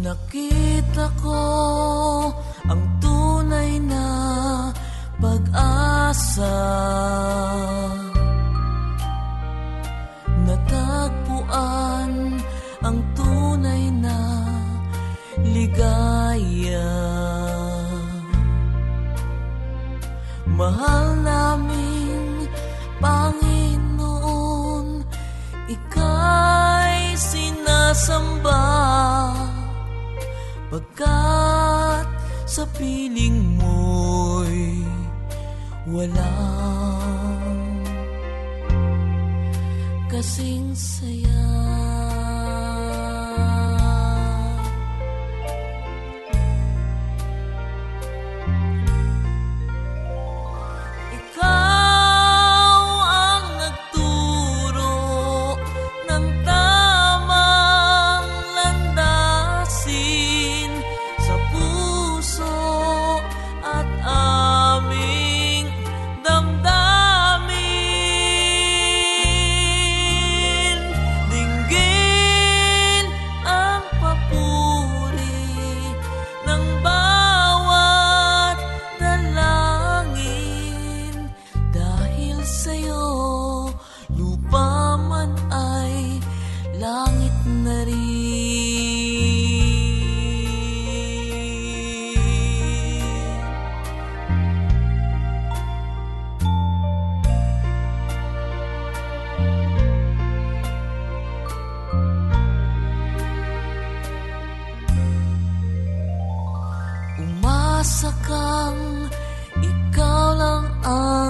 Nakita ko ang tunay na pag-asa. Natagpuan ang tunay na ligaya. Mahal namin Panginoon Ika'y sinasamba walang kasing saya. Umasa kang ikaw lang ang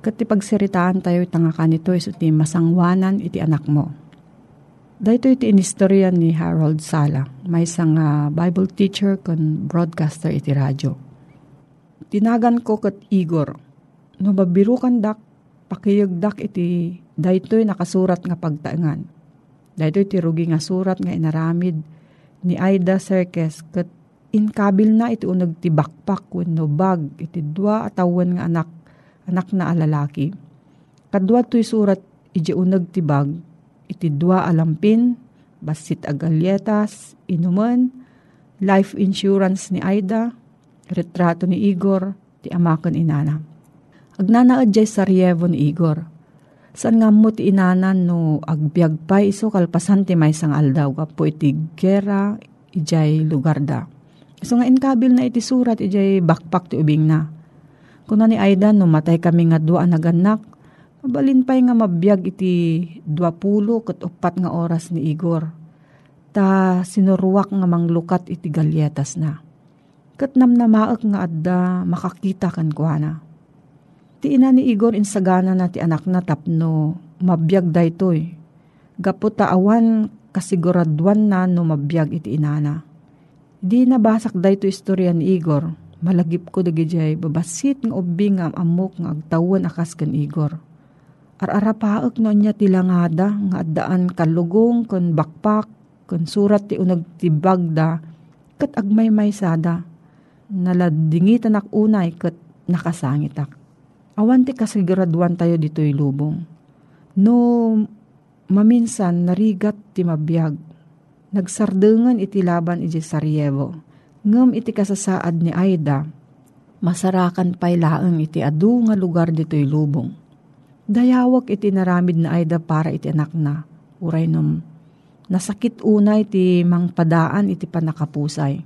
Kat ti pagsiritaan tayo itanga kanito iso ti masangwanan iti anak mo. Dahito iti inistorya ni Harold Sala, may isang ah, Bible teacher kon broadcaster iti radyo. Tinagan ko kat Igor, no babirukan dak, pakiyagdak iti daytoy nakasurat nga pagtaengan. Daytoy iti rugi nga surat nga inaramid ni Aida Serkes kat inkabil na iti unag ti bakpak wenno bag iti dua atawan nga anak anak na alalaki. Kadwa to'y surat iti unag ti bag iti dua alampin basit agalyetas inuman life insurance ni Aida retrato ni Igor ti amakan inana. Agnanaad jay saryevo ni Igor. San nga mo ti inanan no agbyag pa iso kalpasan ti may sang aldaw kapo iti gera ijay lugar da. So nga inkabil na iti surat ijay bakpak ti ubing na. Kuna ni Aida no matay kami nga dua naganak, mabalin pa'y nga mabiyag iti dua pulo kat upat nga oras ni Igor. Ta sinuruwak nga manglukat iti galyetas na. Kat namnamaak nga adda makakita kan kuana. Ti ina ni Igor insagana na ti anak na tapno mabiyag daytoy. Gapo taawan kasiguraduan na no mabiyag iti inana. Di nabasak dayto istorya ni Igor. Malagip ko dagijay babasit nga ubing nga amok nga agtawan akas kan Igor. Ararapaak no niya tilangada nga addaan kalugong kon bakpak kon surat ti unag ti bagda kat agmay sada naladingitan ak unay kat nakasangit ak. Awan ti kasiguraduan tayo dito'y lubong. No maminsan narigat ti mabiyag. Nagsardengan iti laban iti Sarajevo. Ngem iti kasasaad ni Aida, masarakan pa'y laeng iti adu nga lugar dito'y lubong. Dayawak iti naramid na Aida para iti anak na. Uray num, nasakit unay iti mangpadaan iti panakapusay.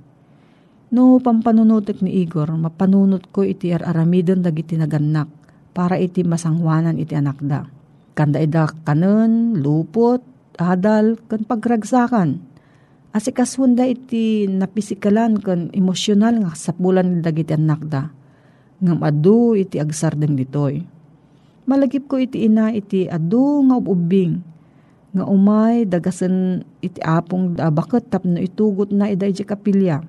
No pampanunutek ni Igor, mapanunot ko iti aramidon dagiti naganak para iti masangwanan iti anak da. Kanda ida kanon, lupot, adal, kan pagragsakan. Asikaswanda iti napisikalan kan emosyonal nga sapulan dagiti anak da. Ngam adu iti agsardeng ditoy. Malagip ko iti ina iti adu nga ubing. Nga umay dagasan iti apong da bakit tapno itugot na ida iti kapilya.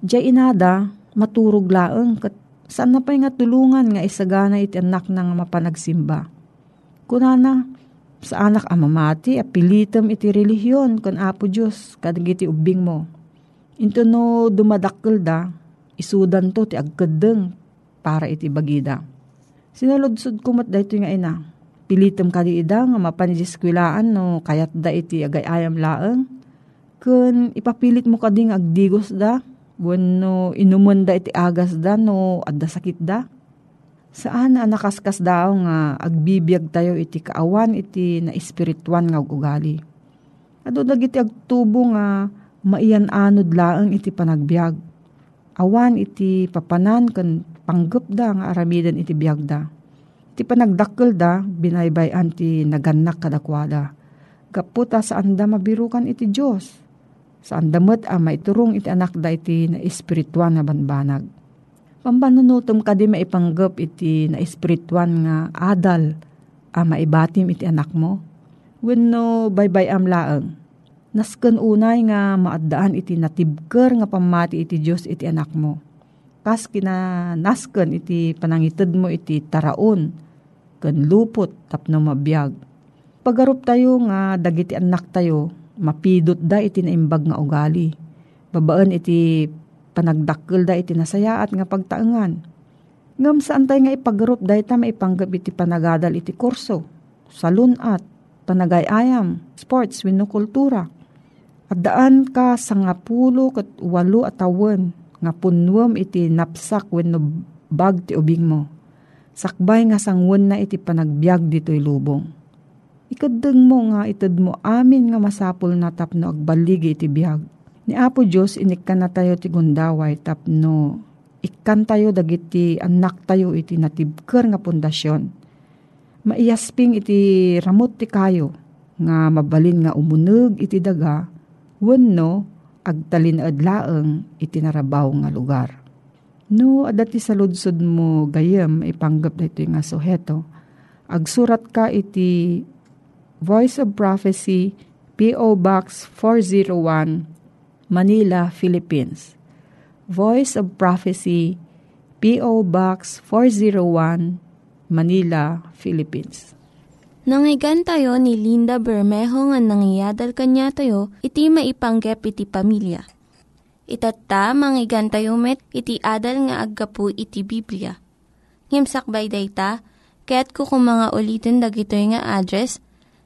Diyay inada, maturog laeng kat saan na pa'y nga tulungan nga isagana iti anak na nga mapanagsimba. Kunana, sa anak amamati, apilitam iti relihiyon kan apo Diyos, kadag iti ubing mo. Into no dumadakkel da, isudan to ti agkadeng para iti bagida. Sinaludsod kumat da ito nga ina. Pilitam kadi ida nga mapanijeskwilaan no kayat da iti agay ayam laeng. Kun ipapilit mo kading agdigos da, Wano inuman da iti agas da no adda sakit da. Saan na nakaskas daw nga agbibiyag tayo iti kaawan iti na espirituan nga ugali. Ado dagiti agtubo nga maiyan anod laeng iti panagbiag. Awan iti papanan kan panggap da nga aramidan iti biag da. Iti panagdakkel da binaybayan ti naganak kadakwada. Kaputa saan da mabirukan iti Diyos saan damat a maiturong iti anak da iti na espirituan na banbanag. Pambanunutom ka di maipanggap iti na espirituan nga adal a maibatim iti anak mo. Wenno baybay am laeng. Nasken unay nga maaddaan iti natibker nga pamati iti Dios iti anak mo. Kas kina nasken iti panangited mo iti taraon ken lupot tapno mabiyag. Pagarup tayo nga dagiti anak tayo mapidot da iti naimbag nga ugali. Babaan iti panagdakkel da iti nasayaat nga pagtaengan. Ngam saan tayo nga ipagarup da ita maipanggap iti panagadal iti kurso, salunat, panagayayam, sports, wino kultura. At daan ka sa nga pulo kat walo at awan nga punwam iti napsak wenno bag ti ubing mo. Sakbay nga sangwan na iti panagbiag dito'y lubong Ikadeng mo nga itad mo amin nga masapul na tapno agbaligi iti biyag. Ni Apo Diyos inikkan na tayo ti gundaway tapno ikkan tayo dagiti anak tayo iti natibker nga pundasyon. Maiyasping iti ramot ti kayo nga mabalin nga umuneg iti daga wenno agtalin adlaeng iti narabaw nga lugar. No, adati sa ludsod mo gayem ipanggap na ito nga suheto. Agsurat ka iti Voice of Prophecy, P.O. Box 401, Manila, Philippines. Voice of Prophecy, P.O. Box 401, Manila, Philippines. Nangyigan tayo ni Linda Bermejo nga nangyadal kanya tayo, iti maipanggep iti pamilya. Manggigan tayo met, iti adal nga aggapu iti Biblia. Ngimsakbay day ta, kaya't kukumanga ulitin dagito nga address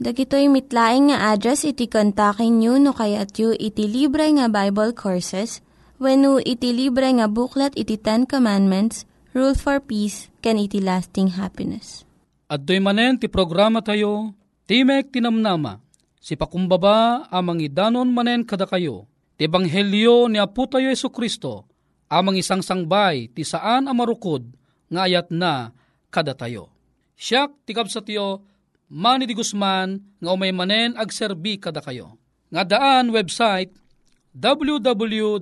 Dagitoy mitlaing nga address iti kontakin nyo no kayat yu iti libre nga Bible Courses when iti libre nga buklat iti Ten Commandments, Rule for Peace, can iti lasting happiness. At doy manen ti programa tayo, Timek Tinamnama, si pakumbaba amang idanon manen kada kayo, ti Ebanghelyo ni Apo tayo Yesu Kristo, amang isang sangbay ti saan amarukod nga ayat na kada tayo. Siyak ti kapsatyo, Manny Di Guzman nga umay manen agserbi kada kayo. Nga daan website www.awr.org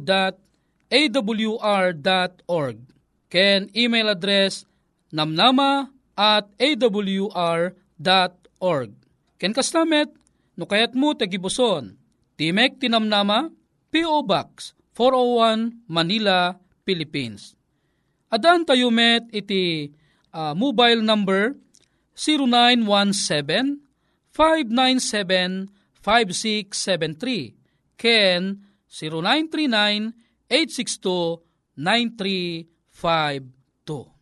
ken email address namnama at awr.org. Ken kastamet, no kayat mo tagibuson, Timek Tinamnama, P.O. Box 401 Manila, Philippines. Adaan tayo met iti uh, mobile number 0917-597-5673 Ken 0939-862-9352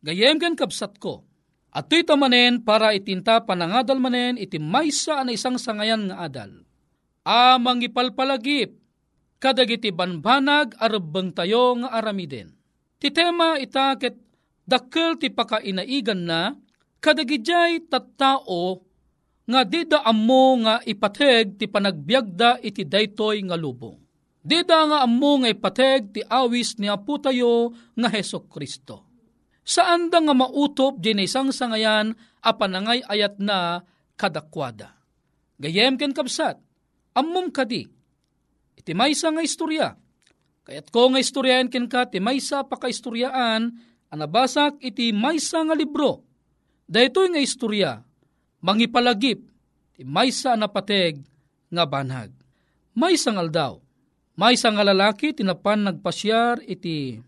Gayem gan kapsat ko, at ito'y tamanen para itinta panangadal manen iti maysa na isang sangayan nga adal. Amang ipalpalagip, kadagiti banbanag arabang tayo nga aramiden. Ti tema itaket dakkel ti pakainaigan na kadagijay tattao nga dida ammo nga ipateg ti panagbiagda iti daytoy nga lubong. Dida nga ammo nga ipateg ti awis ni Apo tayo nga Heso Kristo. Saan da nga mautop di isang sangayan a panangay ayat na kadakwada. Gayem ken kapsat, ammom kadi, iti maysa nga istorya. Kayat ko nga istoryahan ken ka, ti maysa pa ka istoryaan, anabasak iti maysa nga libro Daytoy nga istorya, mangipalagip, maysa na pateg nga banhag. Maysa nga aldaw, maysa nga lalaki tinapan nagpasyar iti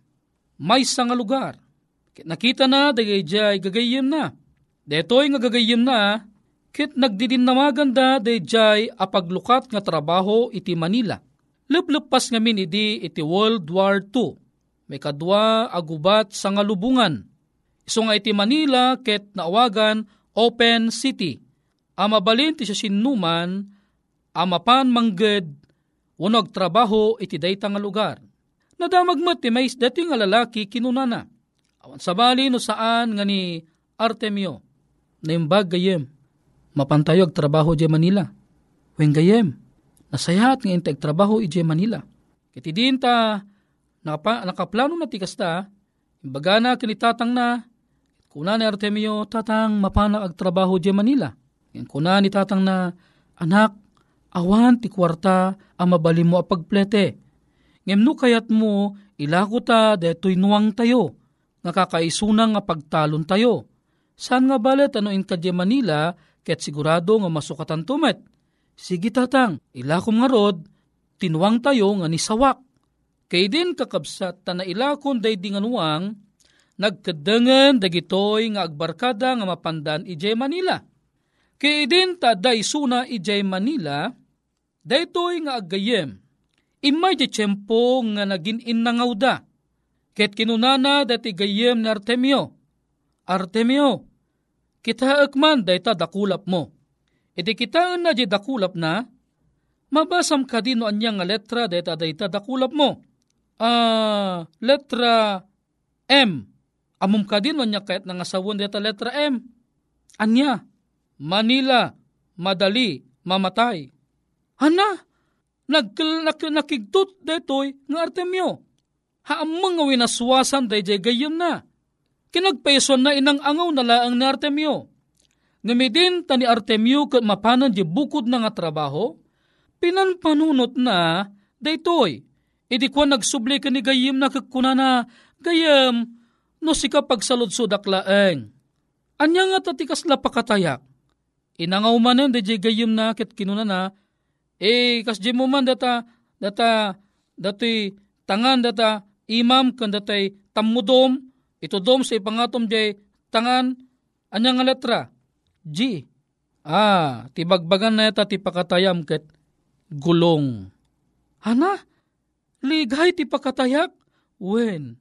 maysa nga lugar. Kit nakita na, dagay jay gagayim na. Detoy nga gagayim na, kit nagdidin na maganda, day jay apaglukat nga trabaho iti Manila. Luplupas ngamin idi iti World War II. May kadwa agubat sa ngalubungan. Iso nga iti Manila ket naawagan Open City. Amabalin ti siya sinuman, amapan mangged, unog trabaho iti dayta nga lugar. Nadamag mo ti may dati nga lalaki kinunana. Awan sabali no saan nga ni Artemio. Naimbag gayem. Mapantayog trabaho di Manila. Wen gayem. Nasayat nga integ trabaho ije Manila. Kiti din ta nakaplano na tikas ta. Imbaga na kinitatang na. Kuna ni Artemio tatang mapana ag trabaho di Manila. Yan kuna ni tatang na anak awan ti kwarta ang mabali mo apagplete. Ngem no kayat mo ilako ta detoy nuwang tayo nga kakaisunang nga pagtalon tayo. Saan nga balet ano in kadya Manila, ket sigurado nga masukatan tumet. Sige tatang, ilakom nga rod, tinuwang tayo nga ni sawak. Kay din kakabsat ta na ilakon day di nga nagkadangan dagitoy nga agbarkada nga mapandan ije Manila. Kay din ta day suna ije Manila, daytoy nga aggayem, imay di tiyempo nga nagin innangaw da Ket kinunana dati gayem ni Artemio. Artemio, kita akman dayta dakulap mo. Iti kita na di dakulap na, mabasam ka din no nga letra dayta dayta dakulap mo. Ah, uh, letra M. Amum ka din no anya kahit nangasawon dayta letra M. Anya, Manila, madali, mamatay. Hana, nag, nak, daytoy nga Artemio haamang nga winaswasan day jay gayam na. Kinagpeson na inang angaw na laang ni Artemio. Ngamidin ta ni Artemio kat mapanan di bukod na nga trabaho, pinanpanunot na daytoy. Idi kwa nagsubli ka ni gayam na kakuna na, gayam, no si kapag saludsudak laeng. Anya nga tatikas la pakatayak. Inangaw manen di jay gayam na kat kinuna na, eh kas mo man data, data, dati tangan data imam kan datay tammudom, ito dom sa ipangatom jay tangan, anya nga letra? G. Ah, tibagbagan na yata ti pakatayam ket gulong. Hana? Ligay ti pakatayak? Wen.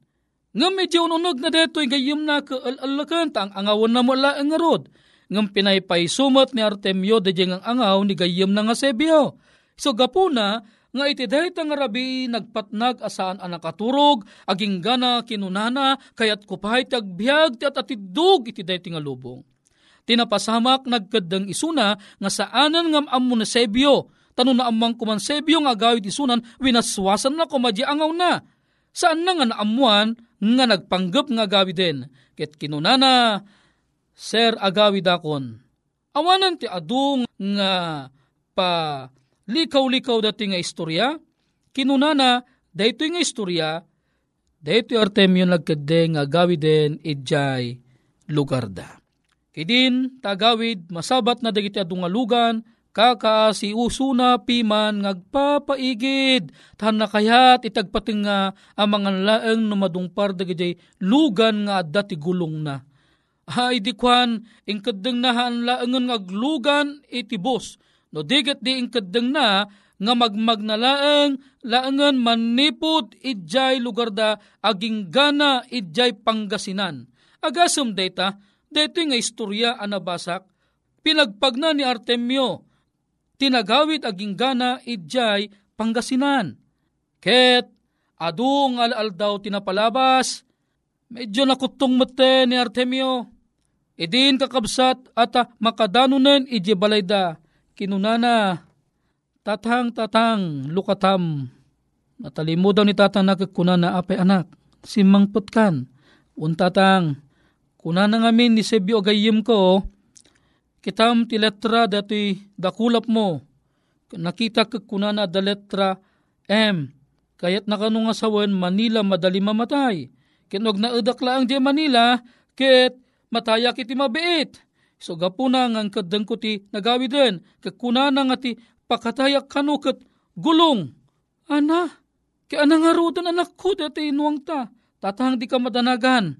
Nga medyo ununog na deto gayim na ka alalakan tang angawan na mo la ang arod. Ngam pinaypay sumat ni Artemio de ang angaw ni gayim na nga sebyo. So gapuna, nga iti dayta nga rabi nagpatnag asaan ang nakaturog, aging gana kinunana, kayat kupay ti agbyag ti at atidug iti dayti nga lubong. Tinapasamak nagkadang isuna nga saanan ngam ammo na sebyo, tanong na amang kumansebyo nga agawid isunan, winaswasan na kumadya angaw na. Saan na nga naamuan nga nagpanggap nga agawid din. Ket kinunana, Sir agawid akon. Awanan ti adung nga pa likaw-likaw dati nga istorya, kinunana, dayto nga istorya, dayto Artemio nagkade nga gawiden idjay lugar da. Kidin, tagawid, masabat na dagiti adungalugan, kaka si usuna piman ngagpapaigid tan nakayat itagpating nga ang mga laeng no madungpar dagiti lugan nga adda ti gulong na. Ay di kwan ingkadeng nahan laengen ngaglugan iti bus No digat di inkadeng na nga magmag na laeng laengan manipod idjay lugar da aging gana idjay panggasinan. Agasum data, dito nga istorya anabasak, pinagpagna ni Artemio, tinagawid aging gana idjay panggasinan. Ket, adung alal daw tinapalabas, medyo nakutong mate ni Artemio. Idin kakabsat at makadanunan ije balayda kinunana, tatang tatang lukatam, natalimo daw ni tatang nagkakuna apay anak, simangpot kan, untatang, kunana ngamin ni Sebyo agayim ko, kitam ti letra dati dakulap mo, nakita ka kunana da letra M, kayat nakano nga sawan Manila madali mamatay, kinog na lang di Manila, ket matayak iti mabiit, So gapuna nga kadang ko ti nagawi din, kakuna nga ti pakatayak kanukat gulong. Ana, kaya nga rudan anak ko dati inuwang ta, tatang di ka madanagan.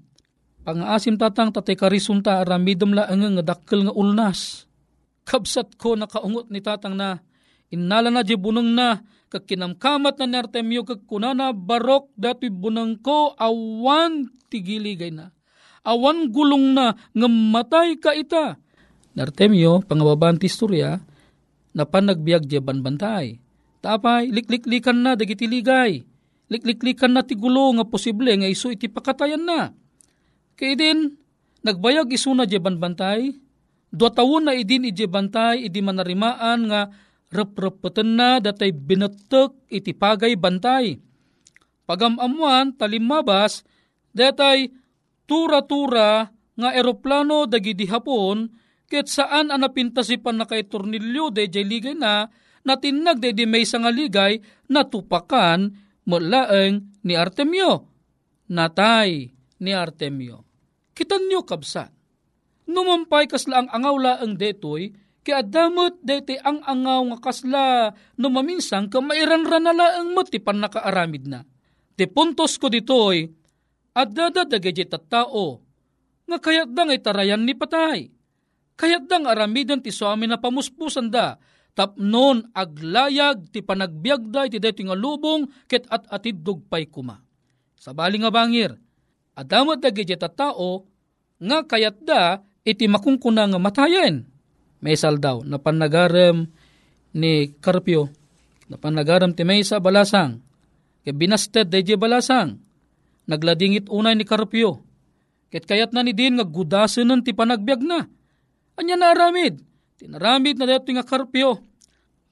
Pangaasim tatang tatay karisunta aramidom la ang nga dakkel nga ulnas. Kabsat ko nakaungot ni tatang na inala na di bunang na kag kinamkamat na nertemyo kag kunana barok dati bunang ko awan tigiligay na. Awan gulong na nga matay ka ita. Nertemyo, pangababan ti istorya, na panagbiag di banbantay. Tapay, likliklikan na dagiti ligay. Likliklikan na ti gulo nga posible nga iso iti pakatayan na Kay din, nagbayag isuna di banbantay, dua tawon na idin iti bantay, idi manarimaan nga reprepeten na datay binetek iti pagay bantay. Pagamamuan talimabas, datay tura-tura nga eroplano dagidi hapon, ket saan anapintasipan na kay tornilyo de ligay na, natinag de di may nga ligay, natupakan mulaeng ni Artemio. Natay ni Artemio. Kitan nyo kabsa. Numampay kasla ang angaw laang detoy, kaya damot dete ang angaw nga kasla no maminsang ka mairanran na laang matipan nakaaramid na. Ti puntos ko ditoy, at dadadagay at tao, nga kayat dang itarayan ni patay. Kayat dang aramidan ti suami na pamuspusan da, tapnon aglayag ti panagbiagday ti deti nga lubong ket at atid dugpay kuma. Sa bali nga bangir, Adamot dagi ta tao nga kayat da iti makungkuna nga matayen. May daw na ni Carpio na ti Maysa balasang kay binasted dayjay balasang nagladingit unay ni Carpio ket kayat na ni din nga gudasen ti panagbiag na. Anya na aramid, tinaramid na dato nga Carpio.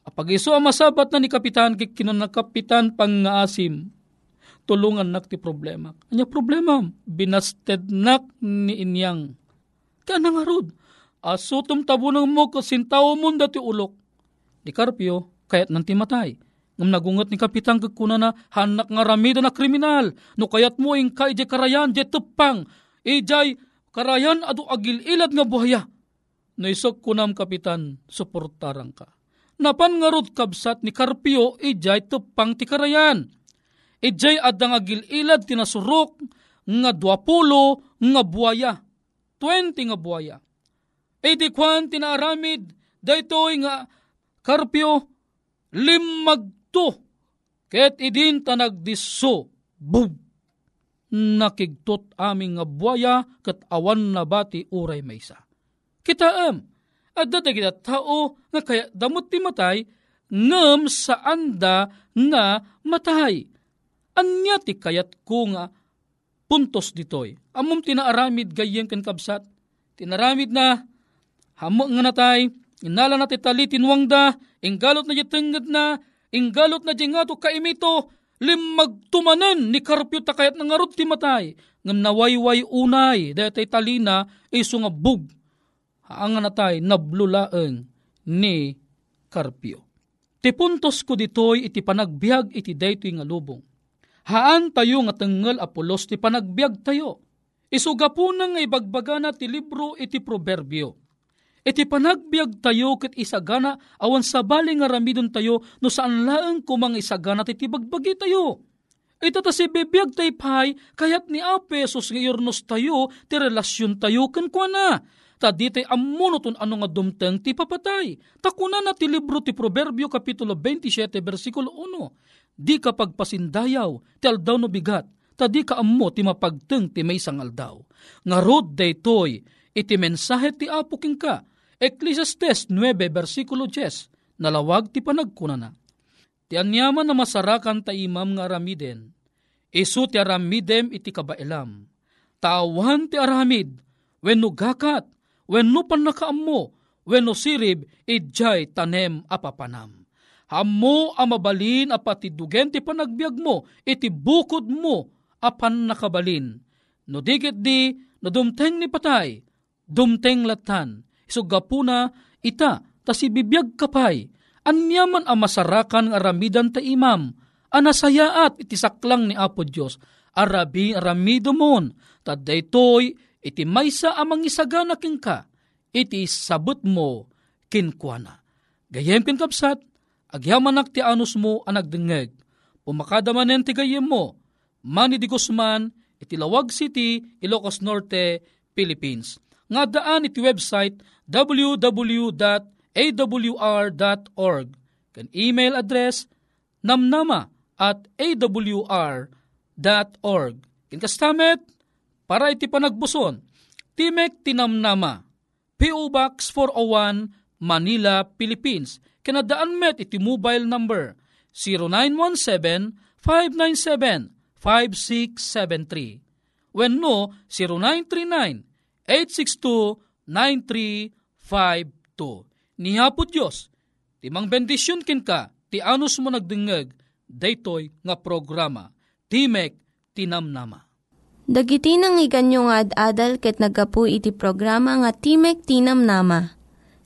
Apag iso ang masabat na ni Kapitan kay kinon na Kapitan pang asim tulungan nak ti problema. Anya problema, binasted nak ni inyang. Kaya nga rod, asutom tabunang mo kasintaw mo dati ulok. Di Carpio, kayat nanti matay. Ngam nagungot ni Kapitang kagkuna na hanak nga ramida na kriminal. No kayat mo ing kay karayan, je tepang. Ijay karayan adu agil ilad nga buhaya. No isok kunam Kapitan, suportarang ka. Napan nga kabsat ni Carpio, ijay tepang ti karayan Ijay adang agililad tinasurok nga duapulo nga buaya. 20 nga buaya. E di kwan tinaaramid daytoy nga karpyo limagto ket idin tanagdiso bub nakigtot aming nga buaya ket awan na bati uray maysa. Kitaam, adda kita tao nga kaya damot ti matay ngem sa anda nga matay. Anya ti kayat ko nga puntos ditoy. Amom tinaaramid gayem ken kabsat. Tinaramid na hamo nga natay inala na ti tali tinwangda inggalot na jitenged na inggalot na jingato kaimito limagtumanan ni Karpyo takayat nga ngarot ti matay ngam nawayway unay daytay talina iso nga bug haang natay nablulaeng ni Karpyo. Ti puntos ko ditoy iti panagbiag iti daytoy nga lubong. Haan tayo nga tengel apulos ti panagbiag tayo. Isuga po nga ibagbaga na ti libro iti proverbio. Iti panagbiag tayo ket isagana awan sabali nga ramidon tayo no saan laeng kumang isagana ti bagbagi tayo. Ito ta si bibiyag tayo pay kayat ni Apesos nga irnos tayo ti relasyon tayo kan kwa na. Ta di tay amunoton ano nga dumteng ti papatay. Takuna na ti libro ti Proverbio Kapitulo 27 versikulo 1 di ka pagpasindayaw, ti aldaw no bigat, ta di ka ammo ti mapagteng ti may sangaldaw. Nga rod daytoy, iti mensahe ti apo king ka, Ecclesiastes 9 versikulo 10, nalawag ti panagkunana. Ti anyaman na masarakan ta imam nga aramiden, isu ti aramidem iti kabailam. Tawan ti aramid, wenno gakat, wenno panakaammo, wenno sirib, idjay tanem apapanam Hamo amabalin apatidugen ti panagbiag mo, iti bukod mo apan nakabalin. No digit di, no dumteng ni patay, dumteng latan, isugapuna ita, tas ibibiyag kapay, anyaman ang masarakan ng aramidan ta imam, anasayaat iti saklang ni Apo Diyos, arabi aramido mon, tad iti maysa amang isagana king ka, iti sabot mo kinkwana. Gayem kin kapsat, Agyamanak ti anus mo ang nagdengeg. Pumakadamanen ti gayem mo. Mani di Guzman, iti Lawag City, Ilocos Norte, Philippines. Nga daan iti website www.awr.org. Kan email address namnama at awr.org. Kinkastamet, para iti panagbuson, Timek Tinamnama, P.O. Box 401, Manila, Philippines. Kanadaan met iti mobile number 0917-597-5673. When no, 0939-862-9352. Niya po Diyos, timang bendisyon kin ka, ti anus mo nagdingeg, daytoy nga programa, Timek Tinamnama. Dagiti nang iganyo nga ad-adal ket nagapu iti programa nga Timek Tinamnama.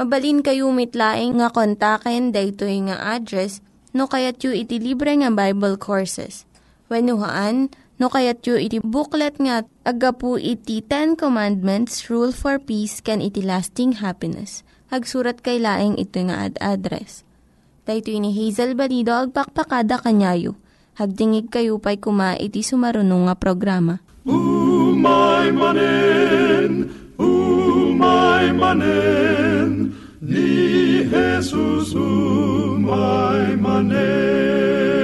Mabalin kayo mitlaing nga kontaken daytoy nga address no kayat yu iti libre nga Bible Courses. When no kayat yu iti booklet nga agapu iti Ten Commandments, Rule for Peace, can iti lasting happiness. Hagsurat kay laing ito nga ad-address. Daytoy ni Hazel Balido agpakpakada kanyayo. Hagdingig kayo pa'y kuma iti sumarunong nga programa. Umay manen, umay manen, ni Jesus umay manen.